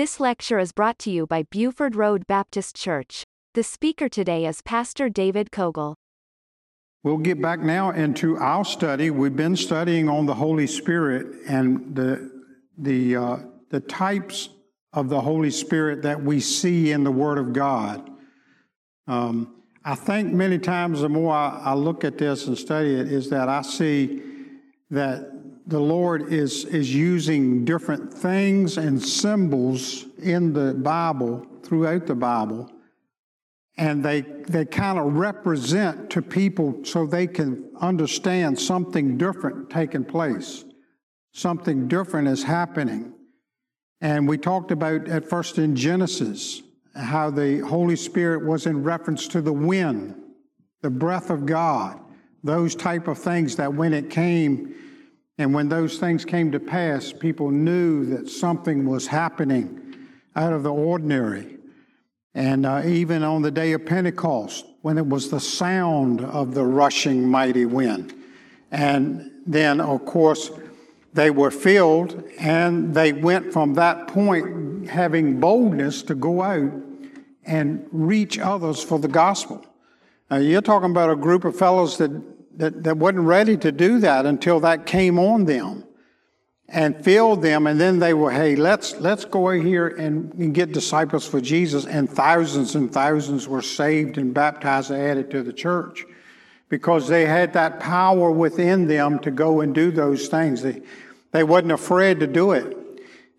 This lecture is brought to you by Buford Road Baptist Church. The speaker today is Pastor David Cogle. We'll get back now into our study. We've been studying on the Holy Spirit and the the uh, the types of the Holy Spirit that we see in the Word of God. Um, I think many times the more I, I look at this and study it, is that I see that the Lord is, is using different things and symbols in the Bible, throughout the Bible, and they, they kind of represent to people so they can understand something different taking place. Something different is happening. And we talked about at first in Genesis how the Holy Spirit was in reference to the wind, the breath of God, those type of things that when it came, and when those things came to pass, people knew that something was happening out of the ordinary. And uh, even on the day of Pentecost, when it was the sound of the rushing mighty wind. And then, of course, they were filled, and they went from that point having boldness to go out and reach others for the gospel. Now, you're talking about a group of fellows that that, that wasn't ready to do that until that came on them and filled them. And then they were hey let's let's go here and, and, get disciples for jesus. And thousands and thousands were saved and baptized and added to the church because they had that power within them to go and do those things. They, they wasn't afraid to do it.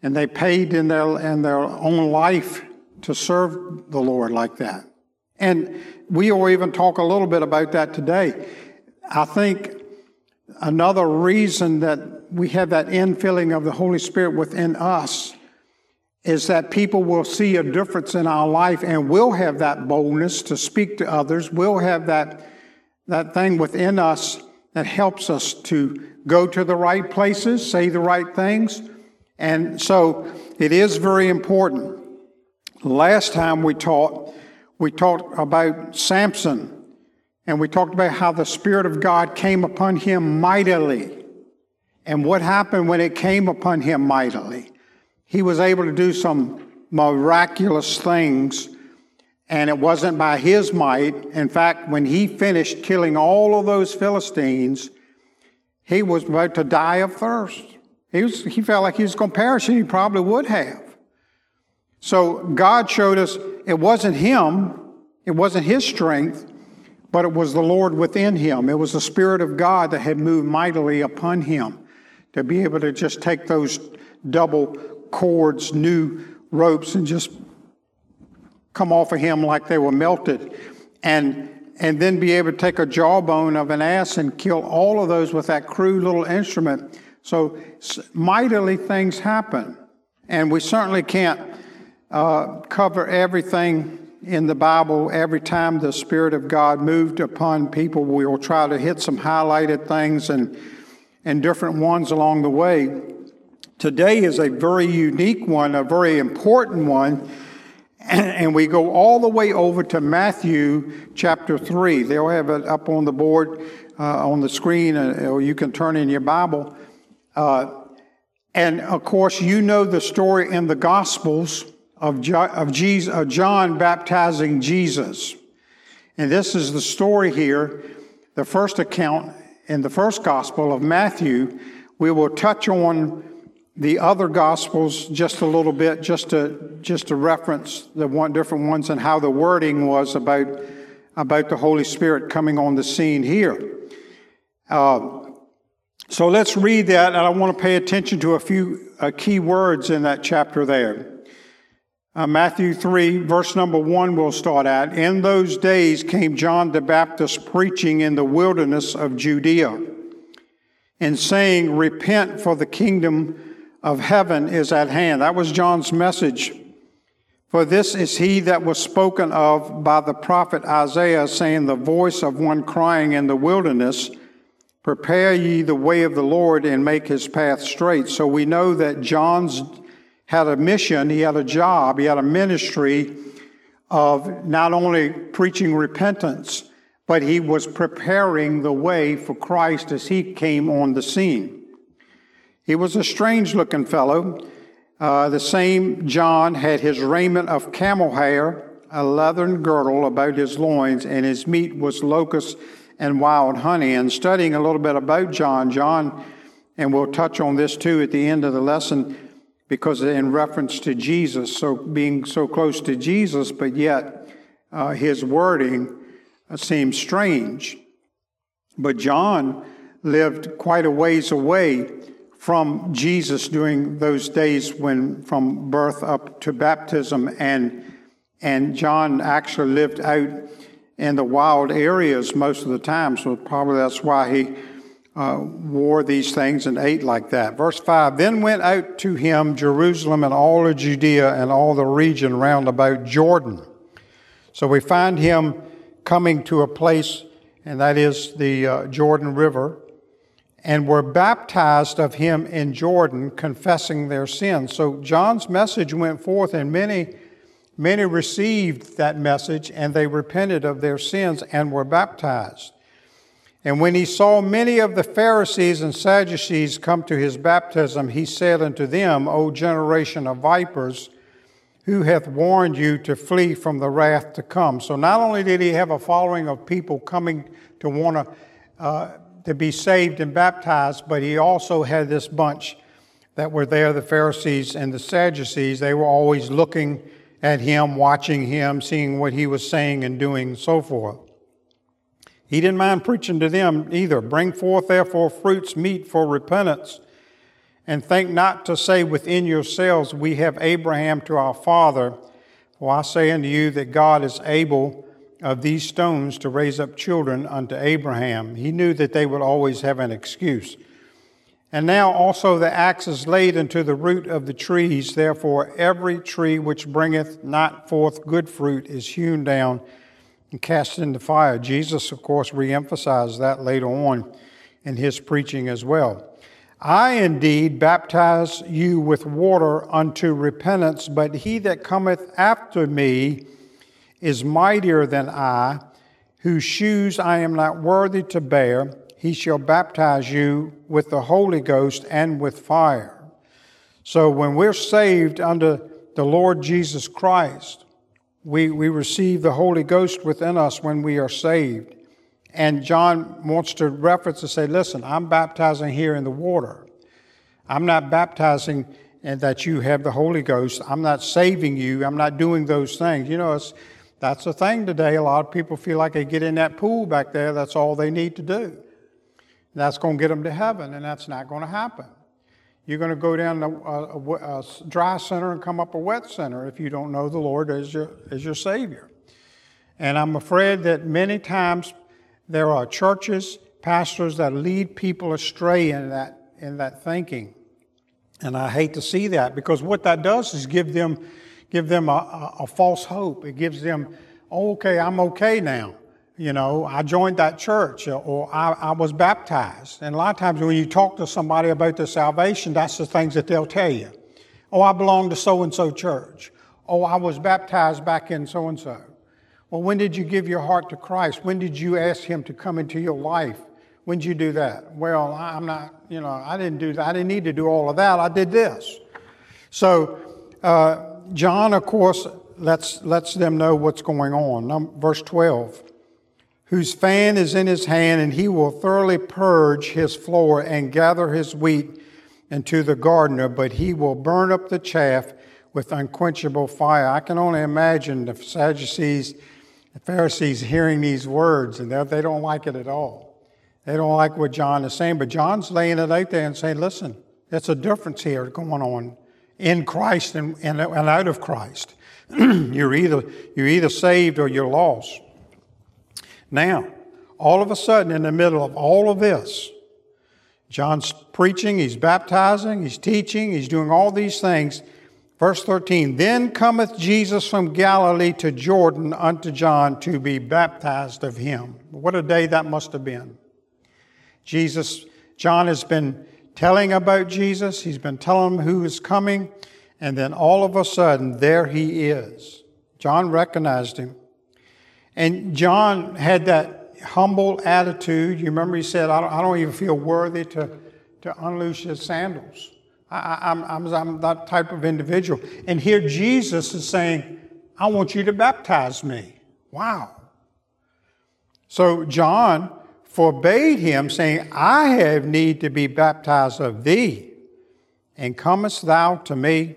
And they paid in their in their own life to serve the lord like that. And we will even talk a little bit about that today I think another reason that we have that infilling of the Holy Spirit within us is that people will see a difference in our life and will have that boldness to speak to others, will have that, that thing within us that helps us to go to the right places, say the right things. And so it is very important. Last time we taught, we talked about Samson and we talked about how the Spirit of God came upon him mightily. And what happened when it came upon him mightily? He was able to do some miraculous things, and it wasn't by his might. In fact, when he finished killing all of those Philistines, he was about to die of thirst. He, was, he felt like he was going to perish, and he probably would have. So God showed us it wasn't him, it wasn't his strength, but it was the Lord within him. It was the Spirit of God that had moved mightily upon him to be able to just take those double cords, new ropes, and just come off of him like they were melted. And and then be able to take a jawbone of an ass and kill all of those with that crude little instrument. So mightily things happen. And we certainly can't uh, cover everything in the Bible, every time the Spirit of God moved upon people, we will try to hit some highlighted things and, and different ones along the way. Today is a very unique one, a very important one, and we go all the way over to Matthew chapter 3. They'll have it up on the board, uh, on the screen, uh, or you can turn in your Bible. Uh, and of course, you know the story in the Gospels of, of, Jesus, John baptizing Jesus. And this is the story here, the first account in the first gospel of Matthew. We will touch on the other gospels just a little bit, just to just to reference the one different ones and how the wording was about about the Holy Spirit coming on the scene here. Uh, so let's read that, and I want to pay attention to a few uh, key words in that chapter there. Uh, Matthew 3, verse number 1, we'll start at. In those days came John the Baptist preaching in the wilderness of Judea and saying, Repent, for the kingdom of heaven is at hand. That was John's message. For this is he that was spoken of by the prophet Isaiah, saying, The voice of one crying in the wilderness, Prepare ye the way of the Lord and make his path straight. So we know that John's had a mission, he had a job, he had a ministry of not only preaching repentance, but he was preparing the way for Christ as he came on the scene. He was a strange looking fellow. Uh, the same John had his raiment of camel hair, a leathern girdle about his loins, and his meat was locusts and wild honey. And studying a little bit about John, John, and we'll touch on this too at the end of the lesson, because in reference to Jesus, so being so close to Jesus, but yet uh, his wording uh, seems strange. But John lived quite a ways away from Jesus during those days when from birth up to baptism and and John actually lived out in the wild areas most of the time so probably that's why he uh, wore these things and ate like that. Verse 5 Then went out to him Jerusalem and all of Judea and all the region round about Jordan. So we find him coming to a place, and that is the uh, Jordan River and were baptized of him in Jordan, confessing their sins. So John's message went forth, and many, many received that message, and they repented of their sins and were baptized. And when he saw many of the Pharisees and Sadducees come to his baptism, he said unto them, O generation of vipers, who hath warned you to flee from the wrath to come? So not only did he have a following of people coming to want to uh, to be saved and baptized, but he also had this bunch that were there the Pharisees and the Sadducees. They were always looking at him, watching him, seeing what he was saying and doing, and so forth. He didn't mind preaching to them either. Bring forth, therefore, fruits meet for repentance, and think not to say within yourselves, We have Abraham to our father. For I say unto you that God is able of these stones to raise up children unto Abraham. He knew that they would always have an excuse. And now also the axe is laid unto the root of the trees. Therefore, every tree which bringeth not forth good fruit is hewn down and cast into fire. Jesus, of course, reemphasized that later on in his preaching as well. I indeed baptize you with water unto repentance, but he that cometh after me, is mightier than I, whose shoes I am not worthy to bear. He shall baptize you with the Holy Ghost and with fire. So when we're saved under the Lord Jesus Christ, we, we receive the Holy Ghost within us when we are saved. And John wants to reference and say, listen, I'm baptizing here in the water. I'm not baptizing and that you have the Holy Ghost. I'm not saving you. I'm not doing those things. You know, it's, that's the thing today. A lot of people feel like they get in that pool back there, that's all they need to do. That's going to get them to heaven, and that's not going to happen. You're going to go down uh, a, a, a, dry center and come up a wet center if you don't know the Lord as your, as your Savior. And I'm afraid that many times there are churches, pastors that lead people astray in that, in that thinking. And I hate to see that because what that does is give them give them a, a, a false hope. It gives them, oh, okay, I'm okay now. You know, I joined that church or I, I was baptized. And a lot of times when you talk to somebody about their salvation, that's the things that they'll tell you. Oh, I belong to so and so church. Oh, I was baptized back in so and so. Well, when did you give your heart to Christ? When did you ask Him to come into your life? When did you do that? Well, I'm not, you know, I didn't do that. I didn't need to do all of that. I did this. So, uh, John, of course, lets, lets them know what's going on. Verse 12 Whose fan is in his hand, and he will thoroughly purge his floor and gather his wheat into the gardener, but he will burn up the chaff with unquenchable fire. I can only imagine the Sadducees, the Pharisees hearing these words, and they don't like it at all. They don't like what John is saying, but John's laying it out there and saying, listen, there's a difference here going on in Christ and, and, and out of Christ. you're, either, you're either saved or you're lost. Now, all of a sudden, in the middle of all of this, John's preaching, he's baptizing, he's teaching, he's doing all these things. Verse 13 Then cometh Jesus from Galilee to Jordan unto John to be baptized of him. What a day that must have been. Jesus, John has been telling about Jesus, he's been telling them who is coming, and then all of a sudden, there he is. John recognized him. And John had that humble attitude. You remember he said, I don't, I don't even feel worthy to, to unloose his sandals. I, am I'm, I'm that type of individual. And here Jesus is saying, I want you to baptize me. Wow. So John forbade him, saying, I have need to be baptized of thee, and comest thou to me?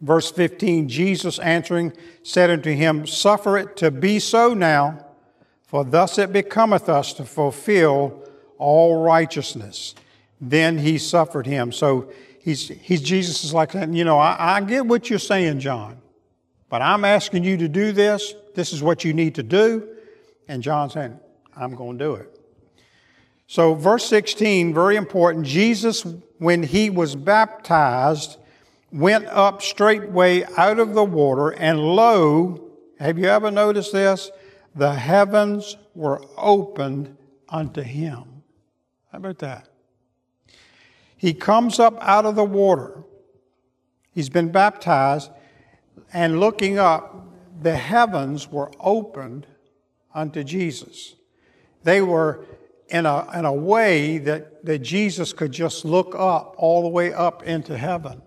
Verse 15 Jesus answering said unto him, Suffer it to be so now, for thus it becometh us to fulfill all righteousness. Then he suffered him. So he's, he's Jesus is like, you know, I, I get what you're saying, John, but I'm asking you to do this. This is what you need to do. And John's saying, I'm going to do it. So, verse 16, very important. Jesus, when he was baptized, went up straightway out of the water, and lo, have you ever noticed this? The heavens were opened unto him. How about that? He comes up out of the water. He's been baptized, and looking up, the heavens were opened unto Jesus. They were in a, in a way that, that Jesus could just look up, all the way up into heaven.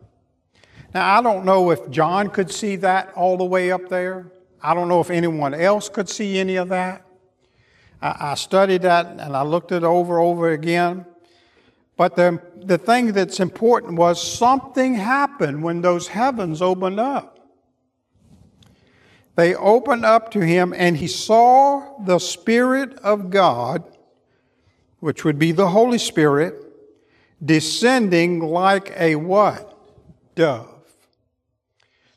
Now, I don't know if John could see that all the way up there. I don't know if anyone else could see any of that. I, I studied that and I looked it over over again. But the, the thing that's important was something happened when those heavens opened up. They opened up to him, and he saw the Spirit of God, which would be the Holy Spirit, descending like a what? Dove.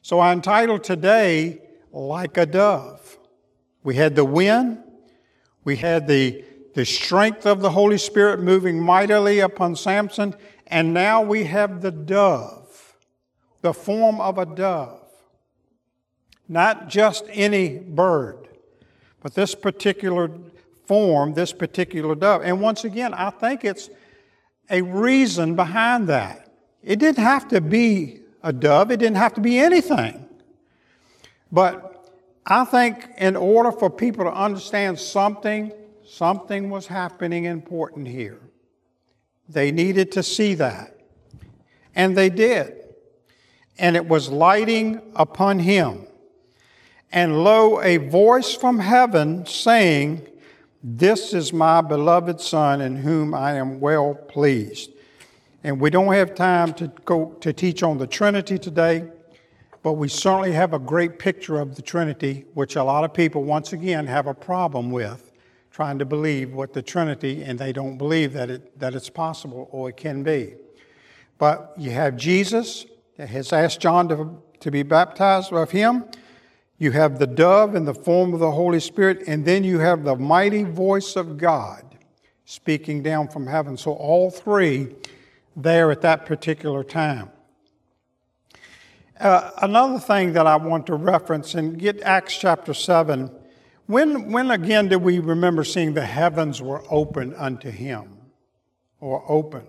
So I entitled today, Like a Dove. We had the wind, we had the, the strength of the Holy Spirit moving mightily upon Samson, and now we have the dove, the form of a dove. Not just any bird, but this particular form, this particular dove. And once again, I think it's a reason behind that. It didn't have to be a dove, it didn't have to be anything. But I think in order for people to understand something, something was happening important here. They needed to see that. And they did. And it was lighting upon him. And lo, a voice from heaven saying, This is my beloved Son in whom I am well pleased. And we don't have time to go to teach on the Trinity today, but we certainly have a great picture of the Trinity, which a lot of people, once again, have a problem with, trying to believe what the Trinity, and they don't believe that, it, that it's possible or it can be. But you have Jesus that has asked John to, to be baptized of him. You have the dove in the form of the Holy Spirit, and then you have the mighty voice of God speaking down from heaven. So all three there at that particular time. Uh, another thing that I want to reference and get Acts chapter 7. When, when again did we remember seeing the heavens were open unto him or open?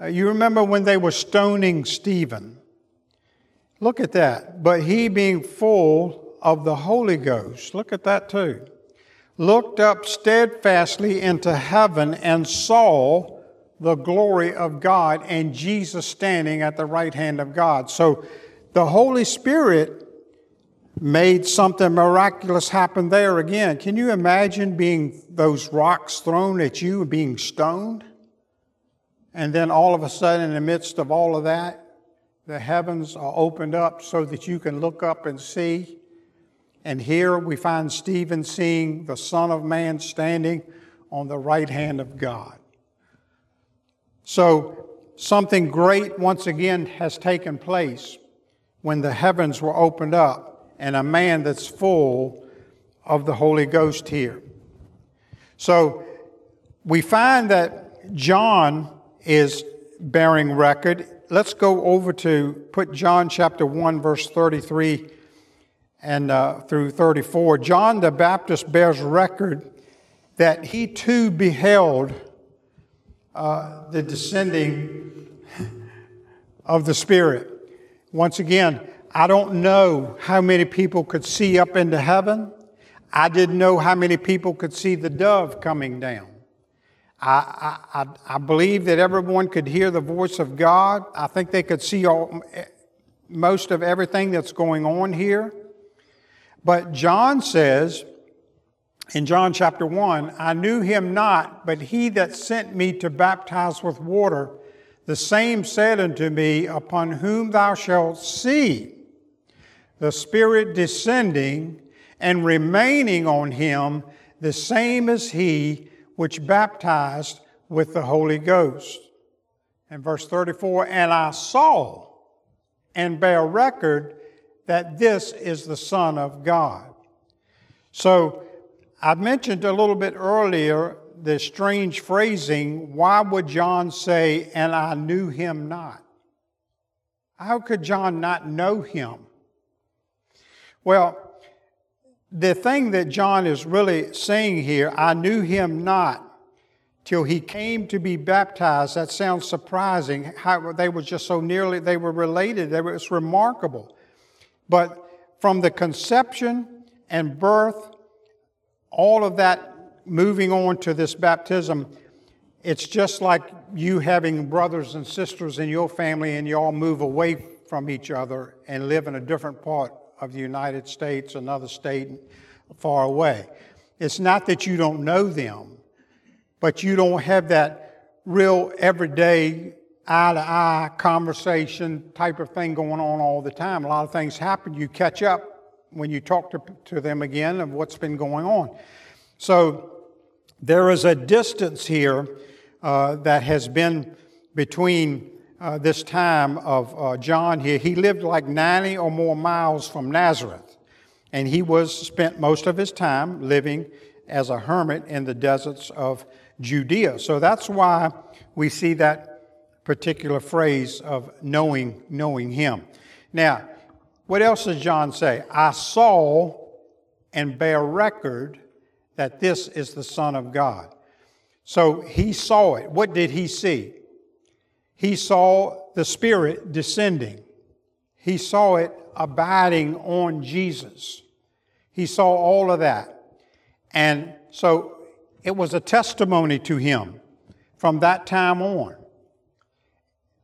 Uh, you remember when they were stoning Stephen? Look at that. But he being full of the Holy Ghost, look at that too, looked up steadfastly into heaven and saw the glory of God and Jesus standing at the right hand of God. So the Holy Spirit made something miraculous happen there again. Can you imagine being those rocks thrown at you and being stoned? And then all of a sudden, in the midst of all of that, the heavens are opened up so that you can look up and see. And here we find Stephen seeing the Son of Man standing on the right hand of God. So, something great once again has taken place when the heavens were opened up and a man that's full of the Holy Ghost here. So, we find that John is bearing record. Let's go over to put John chapter 1, verse 33 and uh, through 34. John the Baptist bears record that he too beheld uh, the descending of the Spirit. Once again, I don't know how many people could see up into heaven. I didn't know how many people could see the dove coming down. I, I, I believe that everyone could hear the voice of God. I think they could see all, most of everything that's going on here. But John says in John chapter 1, I knew him not, but he that sent me to baptize with water, the same said unto me, Upon whom thou shalt see the Spirit descending and remaining on him, the same as he which baptized with the Holy Ghost. And verse 34 And I saw and bear record that this is the Son of God. So I mentioned a little bit earlier the strange phrasing why would John say, And I knew him not? How could John not know him? Well, the thing that John is really saying here, I knew him not till he came to be baptized. That sounds surprising. How they were just so nearly, they were related. It's remarkable. But from the conception and birth, all of that moving on to this baptism, it's just like you having brothers and sisters in your family and you all move away from each other and live in a different part of the United States, another state far away. It's not that you don't know them, but you don't have that real everyday eye to eye conversation type of thing going on all the time. A lot of things happen. You catch up when you talk to, to them again of what's been going on. So there is a distance here uh, that has been between uh, this time of uh, John here. He lived like 90 or more miles from Nazareth, and he was spent most of his time living as a hermit in the deserts of Judea. So that's why we see that particular phrase of knowing knowing him. Now, what else does John say? I saw and bear record that this is the Son of God. So he saw it. What did he see? He saw the Spirit descending. He saw it abiding on Jesus. He saw all of that. And so it was a testimony to him from that time on.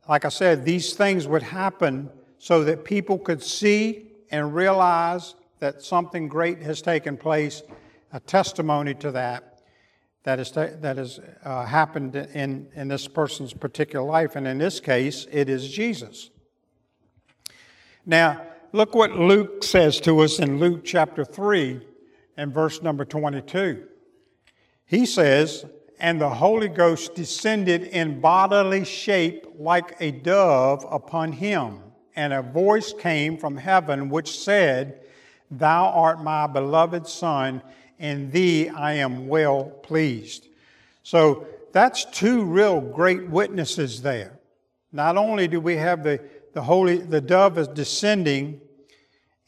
Like I said, these things would happen so that people could see and realize that something great has taken place, a testimony to that that, is, that has uh, happened in, in this person's particular life. And in this case, it is Jesus. Now, look what Luke says to us in Luke chapter 3 and verse number 22. He says, And the Holy Ghost descended in bodily shape like a dove upon him. And a voice came from heaven which said, Thou art my beloved Son in thee I am well pleased. So that's two real great witnesses there. Not only do we have the, the holy, the dove is descending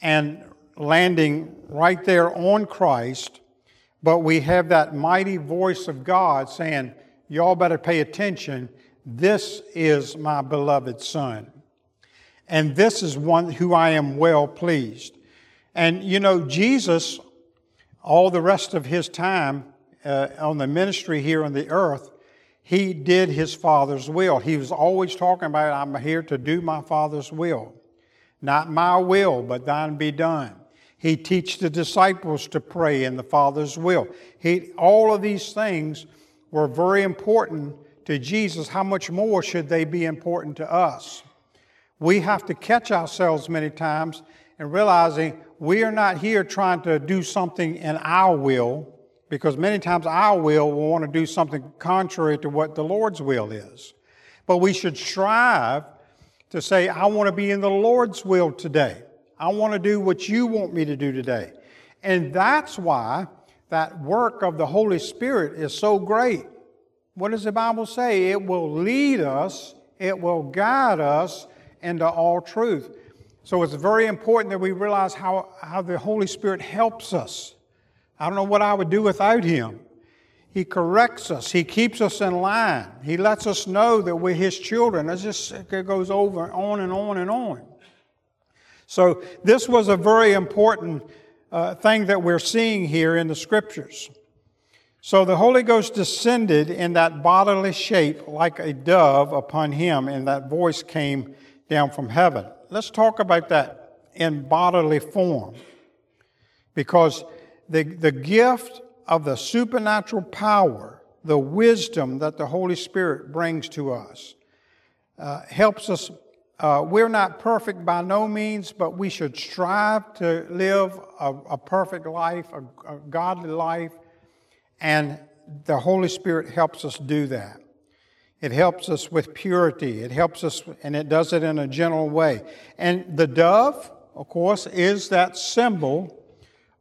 and landing right there on Christ, but we have that mighty voice of God saying, Y'all better pay attention. This is my beloved Son. And this is one who I am well pleased. And you know, Jesus all the rest of his time uh, on the ministry here on the earth, he did his Father's will. He was always talking about, I'm here to do my Father's will. Not my will, but thine be done. He teach the disciples to pray in the Father's will. He, all of these things were very important to Jesus. How much more should they be important to us? We have to catch ourselves many times and realizing we are not here trying to do something in our will, because many times our will will want to do something contrary to what the Lord's will is. But we should strive to say, I want to be in the Lord's will today. I want to do what you want me to do today. And that's why that work of the Holy Spirit is so great. What does the Bible say? It will lead us, it will guide us into all truth. So it's very important that we realize how, how the Holy Spirit helps us. I don't know what I would do without Him. He corrects us. He keeps us in line. He lets us know that we're His children. It just it goes over on and on and on. So this was a very important uh, thing that we're seeing here in the Scriptures. So the Holy Ghost descended in that bodily shape like a dove upon him, and that voice came down from heaven. Let's talk about that in bodily form. Because the, the gift of the supernatural power, the wisdom that the Holy Spirit brings to us, uh, helps us. Uh, we're not perfect by no means, but we should strive to live a, a perfect life, a, a godly life and the Holy Spirit helps us do that. It helps us with purity. It helps us, and it does it in a gentle way. And the dove, of course, is that symbol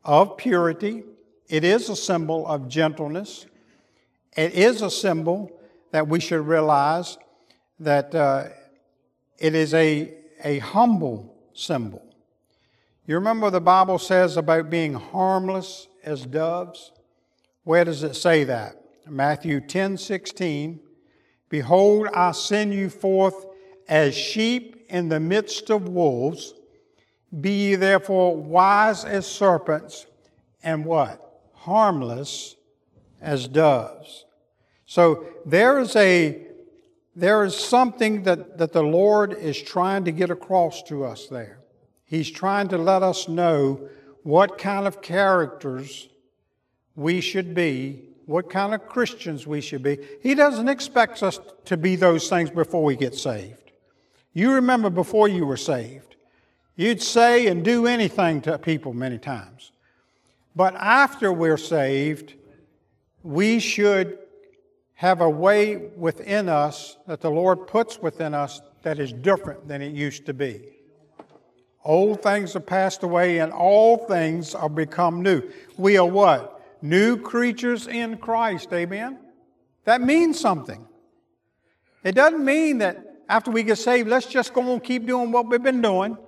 of purity. It is a symbol of gentleness. It is a symbol that we should realize that uh, it is a, a humble symbol. You remember the Bible says about being harmless as doves? Where does it say that? Matthew 10 16. Behold, I send you forth as sheep in the midst of wolves. Be ye therefore wise as serpents and what? Harmless as doves. So there is a there is something that, that the Lord is trying to get across to us there. He's trying to let us know what kind of characters we should be, what kind of Christians we should be. He doesn't expect us to be those things before we get saved. You remember before you were saved, you'd say and do anything to people many times. But after we're saved, we should have a way within us that the Lord puts within us that is different than it used to be. Old things have passed away and all things are become new. We are what? New creatures in Christ. Amen? That means something. It doesn't mean that after we get saved, let's just go and keep doing what we've been doing.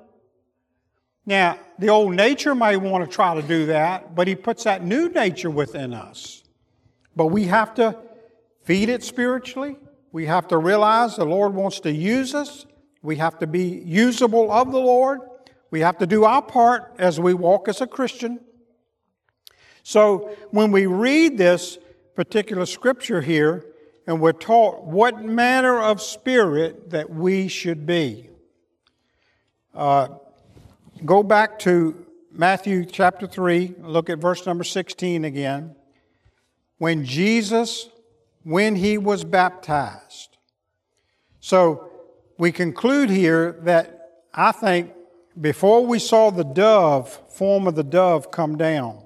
Now, the old nature may want to try to do that, but He puts that new nature within us. But we have to feed it spiritually. We have to realize the Lord wants to use us. We have to be usable of the Lord. We have to do our part as we walk as a Christian. So when we read this particular scripture here, and we're taught what manner of spirit that we should be. Uh, go back to Matthew chapter 3, look at verse number 16 again. When Jesus, when he was baptized. So we conclude here that I think before we saw the dove, form of the dove come down,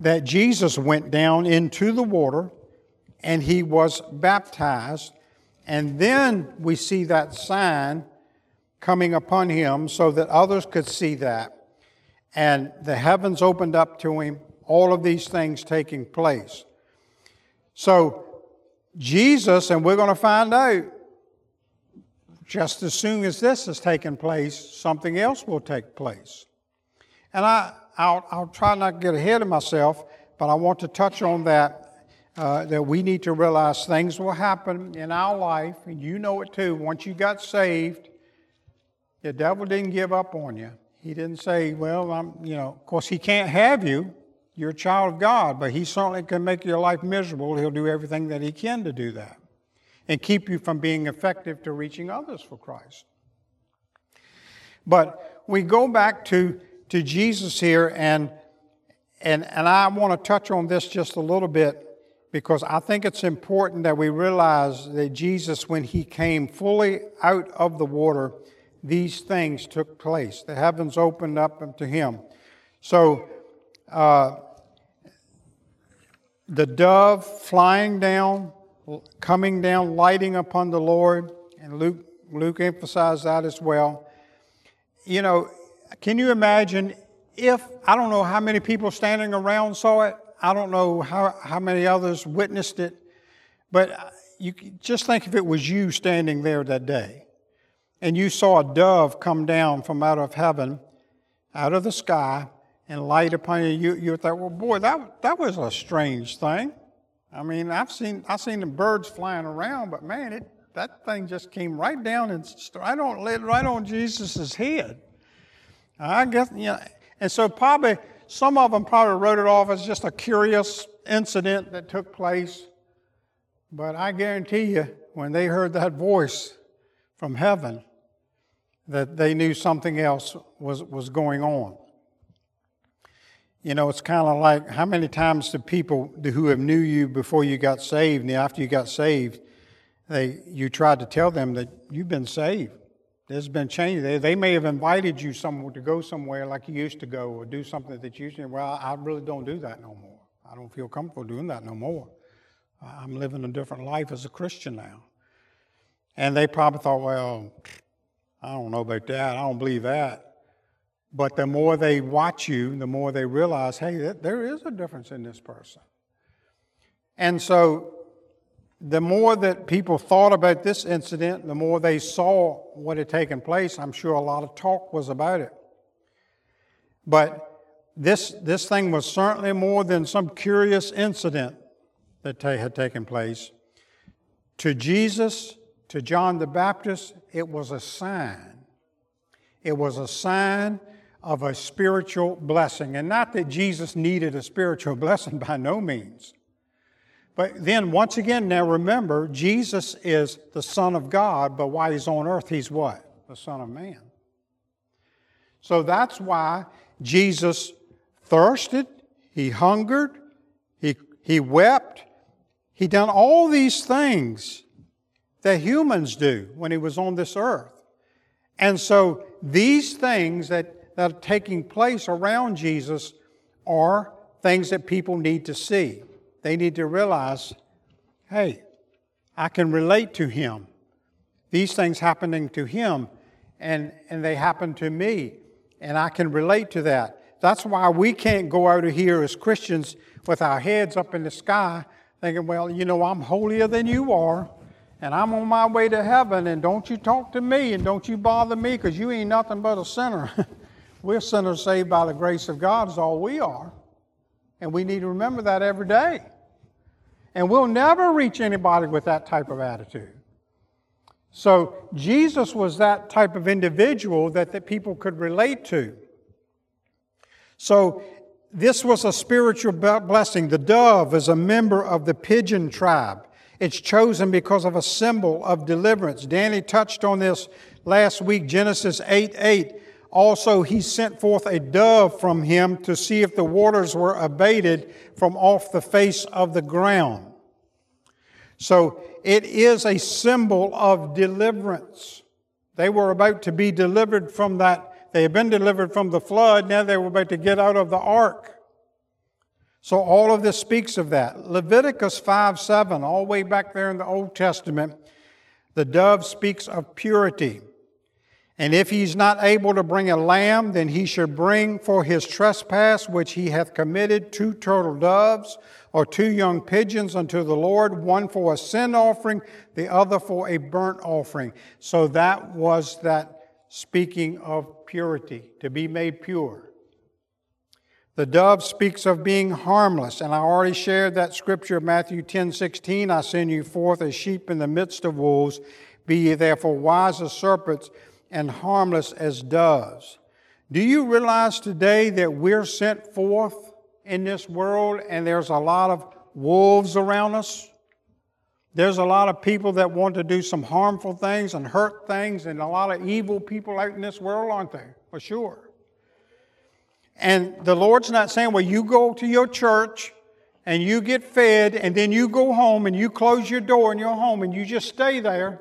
that Jesus went down into the water and he was baptized. And then we see that sign coming upon him so that others could see that. And the heavens opened up to him, all of these things taking place. So, Jesus, and we're going to find out, just as soon as this has taken place, something else will take place. And I, I'll, I'll try not to get ahead of myself, but I want to touch on that. Uh, that we need to realize things will happen in our life, and you know it too. Once you got saved, the devil didn't give up on you. He didn't say, Well, I'm, you know, of course, he can't have you. You're a child of God, but he certainly can make your life miserable. He'll do everything that he can to do that and keep you from being effective to reaching others for Christ. But we go back to to Jesus here, and, and, and I want to touch on this just a little bit because I think it's important that we realize that Jesus, when he came fully out of the water, these things took place. The heavens opened up to him. So, uh, the dove flying down, coming down, lighting upon the Lord, and Luke, Luke emphasized that as well. You know, can you imagine if, I don't know how many people standing around saw it, I don't know how, how many others witnessed it, but uh, you just think if it was you standing there that day and you saw a dove come down from out of heaven, out of the sky, and light upon you, you, you thought, well, boy, that, that was a strange thing. I mean, I've seen, I've seen the birds flying around, but man, it, that thing just came right down and right on, right on Jesus' head. I guess, you know, and so probably some of them probably wrote it off as just a curious incident that took place. But I guarantee you, when they heard that voice from heaven, that they knew something else was, was going on. You know, it's kind of like how many times do people who have knew you before you got saved and after you got saved, they you tried to tell them that you've been saved. There's been change. They, they may have invited you somewhere to go somewhere like you used to go or do something that you used to. Well, I really don't do that no more. I don't feel comfortable doing that no more. I'm living a different life as a Christian now. And they probably thought, well, I don't know about that. I don't believe that. But the more they watch you, the more they realize, hey, there is a difference in this person. And so the more that people thought about this incident, the more they saw what had taken place. I'm sure a lot of talk was about it. But this, this thing was certainly more than some curious incident that had taken place. To Jesus, to John the Baptist, it was a sign. It was a sign of a spiritual blessing. And not that Jesus needed a spiritual blessing by no means. But then, once again, now remember, Jesus is the Son of God, but while he's on earth, he's what? The Son of Man. So that's why Jesus thirsted, he hungered, he, he wept, he done all these things that humans do when he was on this earth. And so these things that, that are taking place around Jesus are things that people need to see. They need to realize hey, I can relate to him. These things happening to him, and, and they happen to me, and I can relate to that. That's why we can't go out of here as Christians with our heads up in the sky thinking, well, you know, I'm holier than you are and I'm on my way to heaven, and don't you talk to me and don't you bother me because you ain't nothing but a sinner. We're sinners saved by the grace of God, is all we are. And we need to remember that every day. And we'll never reach anybody with that type of attitude. So Jesus was that type of individual that, that people could relate to. So this was a spiritual blessing. The dove is a member of the pigeon tribe. It's chosen because of a symbol of deliverance. Danny touched on this last week, Genesis 8 8. Also, he sent forth a dove from him to see if the waters were abated from off the face of the ground. So, it is a symbol of deliverance. They were about to be delivered from that. They had been delivered from the flood. Now they were about to get out of the ark. So all of this speaks of that. Leviticus 5 7, all the way back there in the Old Testament, the dove speaks of purity. And if he's not able to bring a lamb, then he should bring for his trespass which he hath committed two turtle doves or two young pigeons unto the Lord, one for a sin offering, the other for a burnt offering. So that was that speaking of purity, to be made pure. The dove speaks of being harmless, and I already shared that scripture of Matthew 10 16. I send you forth as sheep in the midst of wolves. Be ye therefore wise as serpents and harmless as doves. Do you realize today that we're sent forth in this world and there's a lot of wolves around us? There's a lot of people that want to do some harmful things and hurt things, and a lot of evil people out in this world, aren't there? For sure. And the Lord's not saying, well, you go to your church and you get fed, and then you go home and you close your door in your home and you just stay there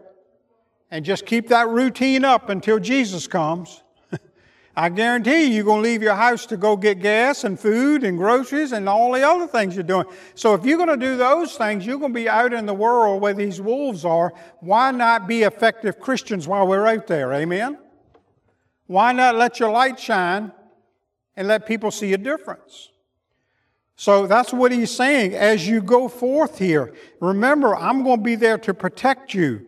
and just keep that routine up until Jesus comes. I guarantee you, you're going to leave your house to go get gas and food and groceries and all the other things you're doing. So if you're going to do those things, you're going to be out in the world where these wolves are. Why not be effective Christians while we're out there? Amen? Why not let your light shine and let people see a difference. So that's what he's saying. As you go forth here, remember, I'm going to be there to protect you.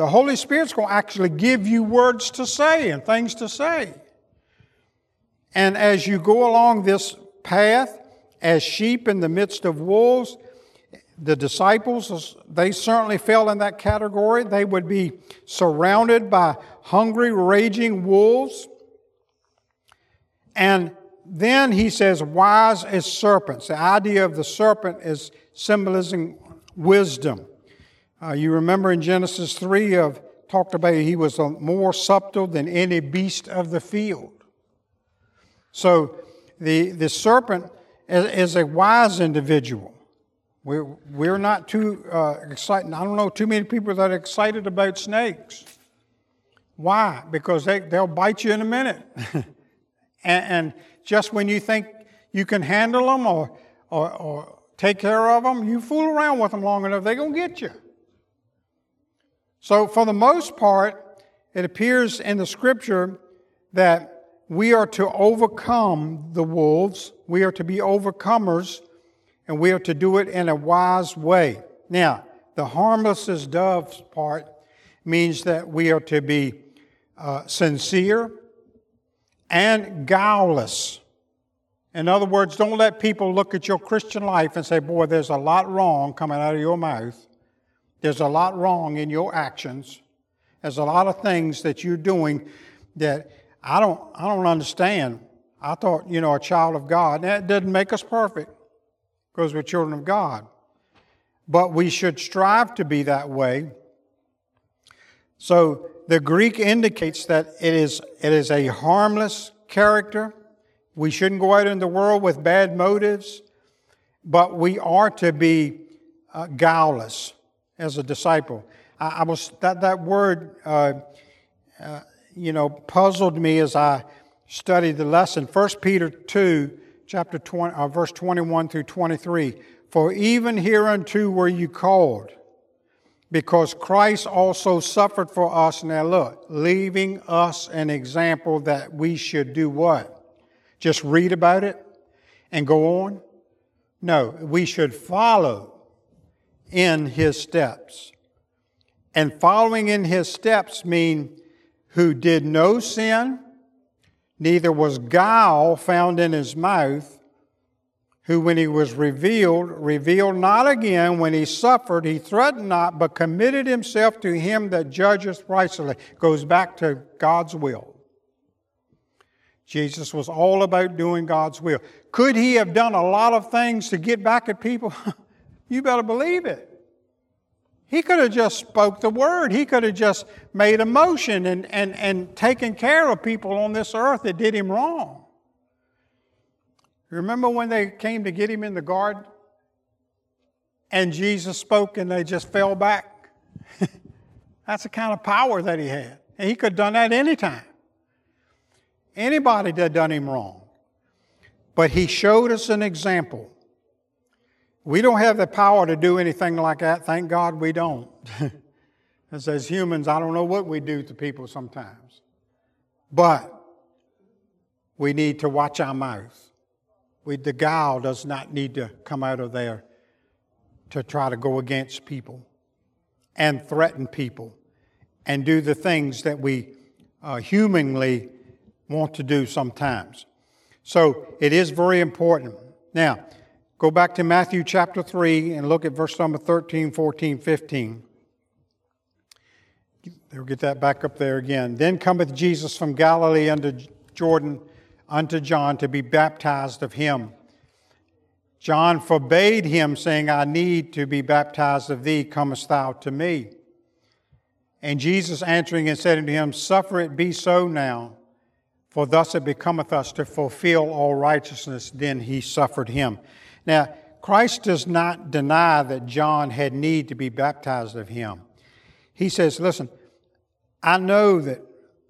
The Holy Spirit's going to actually give you words to say and things to say. And as you go along this path, as sheep in the midst of wolves, the disciples, they certainly fell in that category. They would be surrounded by hungry, raging wolves. And then he says, wise as serpents. The idea of the serpent is symbolizing wisdom. Uh, you remember in Genesis 3 of talked about he was more subtle than any beast of the field. So the, the serpent is, is a wise individual. We're, we're not too uh, excited. I don't know too many people that are excited about snakes. Why? Because they, they'll bite you in a minute. and, and, just when you think you can handle them or, or, or take care of them, you fool around with them long enough, they're going to get you. So, for the most part, it appears in the scripture that we are to overcome the wolves, we are to be overcomers, and we are to do it in a wise way. Now, the harmless as doves part means that we are to be uh, sincere and guileless. In other words, don't let people look at your Christian life and say, Boy, there's a lot wrong coming out of your mouth. There's a lot wrong in your actions. There's a lot of things that you're doing that I don't, I don't understand. I thought, you know, a child of God. That doesn't make us perfect because we're children of God. But we should strive to be that way. So the Greek indicates that it is, it is a harmless character. We shouldn't go out in the world with bad motives, but we are to be uh, guileless as a disciple. I, I was that that word, uh, uh, you know, puzzled me as I studied the lesson. 1 Peter two, chapter 20, uh, verse twenty-one through twenty-three. For even hereunto were you called, because Christ also suffered for us. Now look, leaving us an example that we should do what? Just read about it and go on? No, we should follow in his steps. And following in his steps mean who did no sin, neither was guile found in his mouth, who when he was revealed, revealed not again, when he suffered, he threatened not, but committed himself to him that judgeth righteously. Goes back to God's will. Jesus was all about doing God's will. Could he have done a lot of things to get back at people? You better believe it. He could have just spoke the word. He could have just made a motion and, and, and taken care of people on this earth that did him wrong. Remember when they came to get him in the garden? And Jesus spoke and they just fell back? That's the kind of power that he had. And he could have done that anytime. Anybody that done him wrong. But he showed us an example we don't have the power to do anything like that. Thank God we don't. As, as humans, I don't know what we do to people sometimes. But we need to watch our mouth. We, the guile does not need to come out of there to try to go against people and threaten people and do the things that we uh, humanly want to do sometimes. So it is very important. Now, Go back to Matthew chapter 3 and look at verse number 13, 14, 15. They'll get that back up there again. Then cometh Jesus from Galilee unto Jordan unto John to be baptized of him. John forbade him, saying, I need to be baptized of thee, comest thou to me? And Jesus answering and said unto him, Suffer it be so now, for thus it becometh us to fulfill all righteousness. Then he suffered him. Now, Christ does not deny that John had need to be baptized of him. He says, Listen, I know that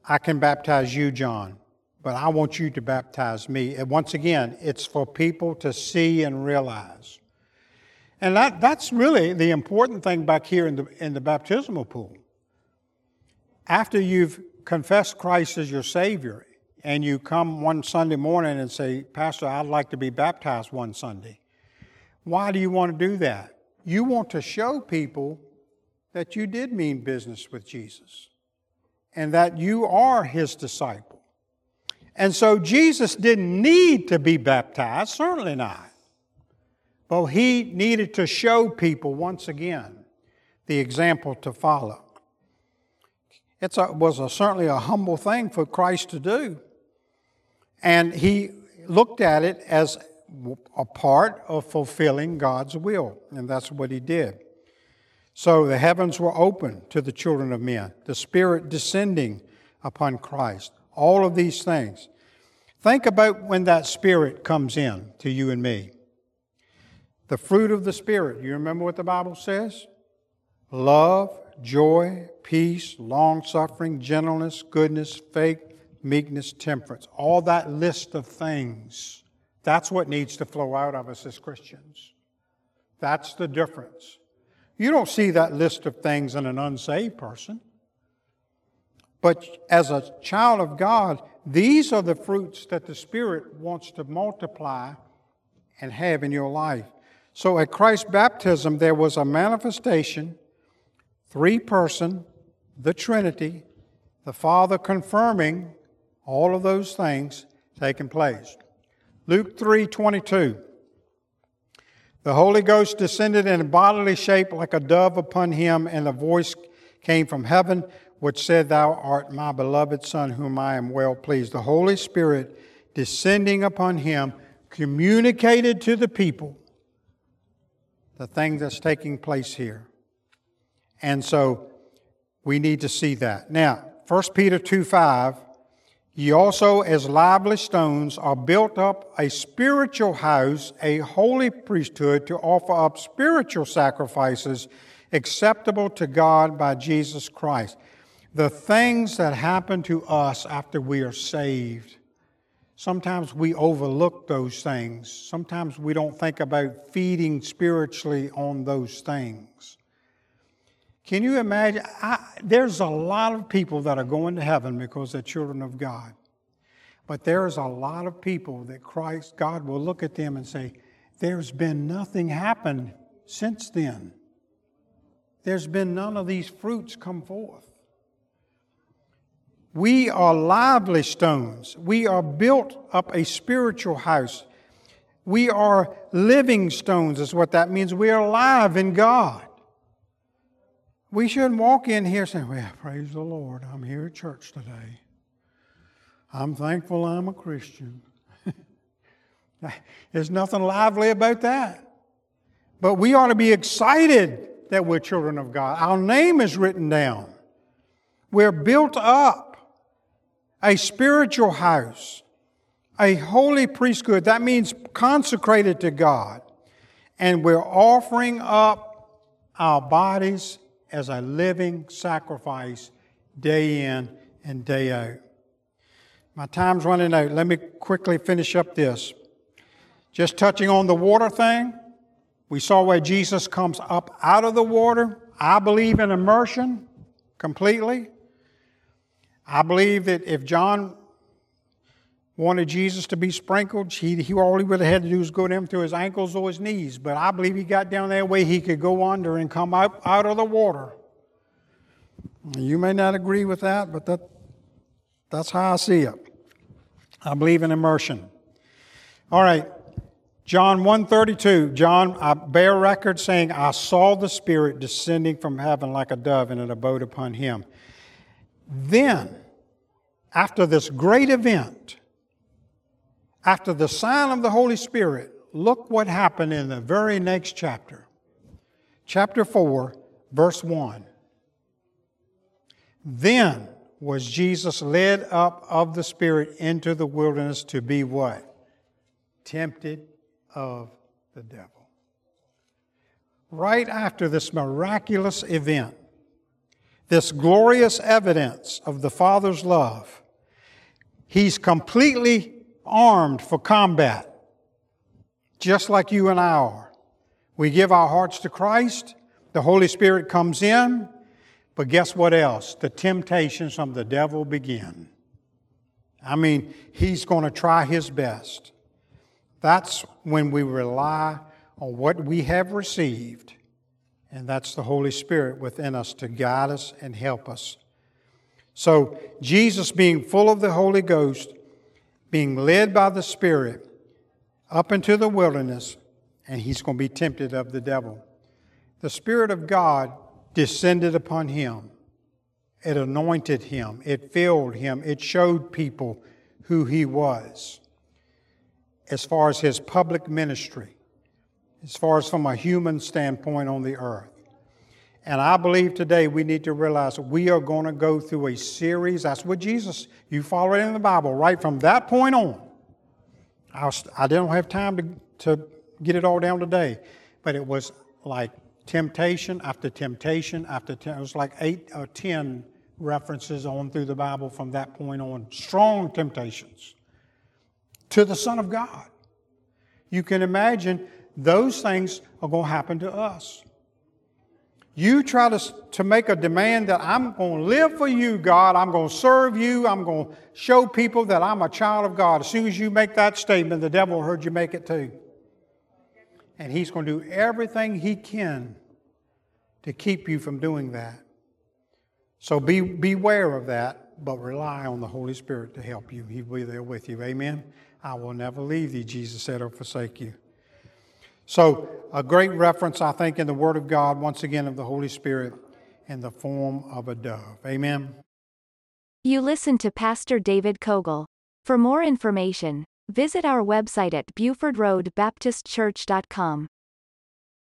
I can baptize you, John, but I want you to baptize me. And once again, it's for people to see and realize. And that, that's really the important thing back here in the, in the baptismal pool. After you've confessed Christ as your Savior and you come one Sunday morning and say, Pastor, I'd like to be baptized one Sunday. Why do you want to do that? You want to show people that you did mean business with Jesus and that you are his disciple. And so Jesus didn't need to be baptized, certainly not. But he needed to show people once again the example to follow. It was a, certainly a humble thing for Christ to do. And he looked at it as a part of fulfilling God's will, and that's what he did. So the heavens were open to the children of men, the Spirit descending upon Christ, all of these things. Think about when that Spirit comes in to you and me. The fruit of the Spirit, you remember what the Bible says? Love, joy, peace, long suffering, gentleness, goodness, faith, meekness, temperance. All that list of things. That's what needs to flow out of us as Christians. That's the difference. You don't see that list of things in an unsaved person. But as a child of God, these are the fruits that the Spirit wants to multiply and have in your life. So at Christ's baptism, there was a manifestation, three person, the Trinity, the Father confirming all of those things taking place. Luke 3 22. The Holy Ghost descended in bodily shape like a dove upon him, and a voice came from heaven which said, Thou art my beloved Son, whom I am well pleased. The Holy Spirit descending upon him communicated to the people the thing that's taking place here. And so we need to see that. Now, 1 Peter 2 5, ye also as lively stones are built up a spiritual house, a holy priesthood to offer up spiritual sacrifices acceptable to God by Jesus Christ the things that happen to us after we are saved. Sometimes we overlook those things. Sometimes we don't think about feeding spiritually on those things. Can you imagine? I, there's a lot of people that are going to heaven because they're children of God. But there's a lot of people that Christ, God will look at them and say, There's been nothing happen since then. There's been none of these fruits come forth. We are lively stones. We are built up a spiritual house. We are living stones, is what that means. We are alive in God. We shouldn't walk in here saying, Well, praise the Lord, I'm here at church today. I'm thankful I'm a Christian. There's nothing lively about that. But we ought to be excited that we're children of God. Our name is written down. We're built up a spiritual house, a holy priesthood. That means consecrated to God. And we're offering up our bodies as a living sacrifice day in and day out. My time's running out. Let me quickly finish up this. Just touching on the water thing, we saw where Jesus comes up out of the water. I believe in immersion completely. I believe that if John wanted Jesus to be sprinkled, he, he all he would have had to do was go down to his ankles or his knees. But I believe he got down that way he could go under and come up out of the water. You may not agree with that, but that, that's how I see it. I believe in immersion. All right. John 132, John, I bear record saying, I saw the Spirit descending from heaven like a dove and it abode upon him. Then, after this great event, after the sign of the Holy Spirit, look what happened in the very next chapter. Chapter 4, verse 1. Then was Jesus led up of the Spirit into the wilderness to be what? Tempted of the devil. Right after this miraculous event, this glorious evidence of the Father's love. He's completely armed for combat, just like you and I are. We give our hearts to Christ, the Holy Spirit comes in, but guess what else? The temptations from the devil begin. I mean, he's going to try his best. That's when we rely on what we have received and that's the Holy Spirit within us to guide us and help us. So, Jesus being full of the Holy Ghost, being led by the Spirit up into the wilderness, and he's going to be tempted of the devil. The Spirit of God descended upon him. It anointed him. It filled him. It showed people who he was. as far as his public ministry, as far as from a human standpoint on the earth. And I believe today we need to realize we are going to go through a series. That's what Jesus, you follow it in the Bible, right from that point on. I, was, I didn't have time to, to get it all down today, but it was like temptation after temptation after ten, it was like eight or ten references on through the Bible from that point on. Strong temptations to the Son of God. You can imagine those things are going to happen to us. You try to, to make a demand that I'm going to live for you, God. I'm going to serve you. I'm going to show people that I'm a child of God. As soon as you make that statement, the devil heard you make it too. And he's going to do everything he can to keep you from doing that. So be, beware of that, but rely on the Holy Spirit to help you. He'll be there with you. Amen. I will never leave thee, Jesus said, or forsake you. So, a great reference, I think, in the Word of God, once again, of the Holy Spirit in the form of a dove. Amen. You listen to Pastor David Cogle. For more information, visit our website at BufordRoadBaptistChurch.com.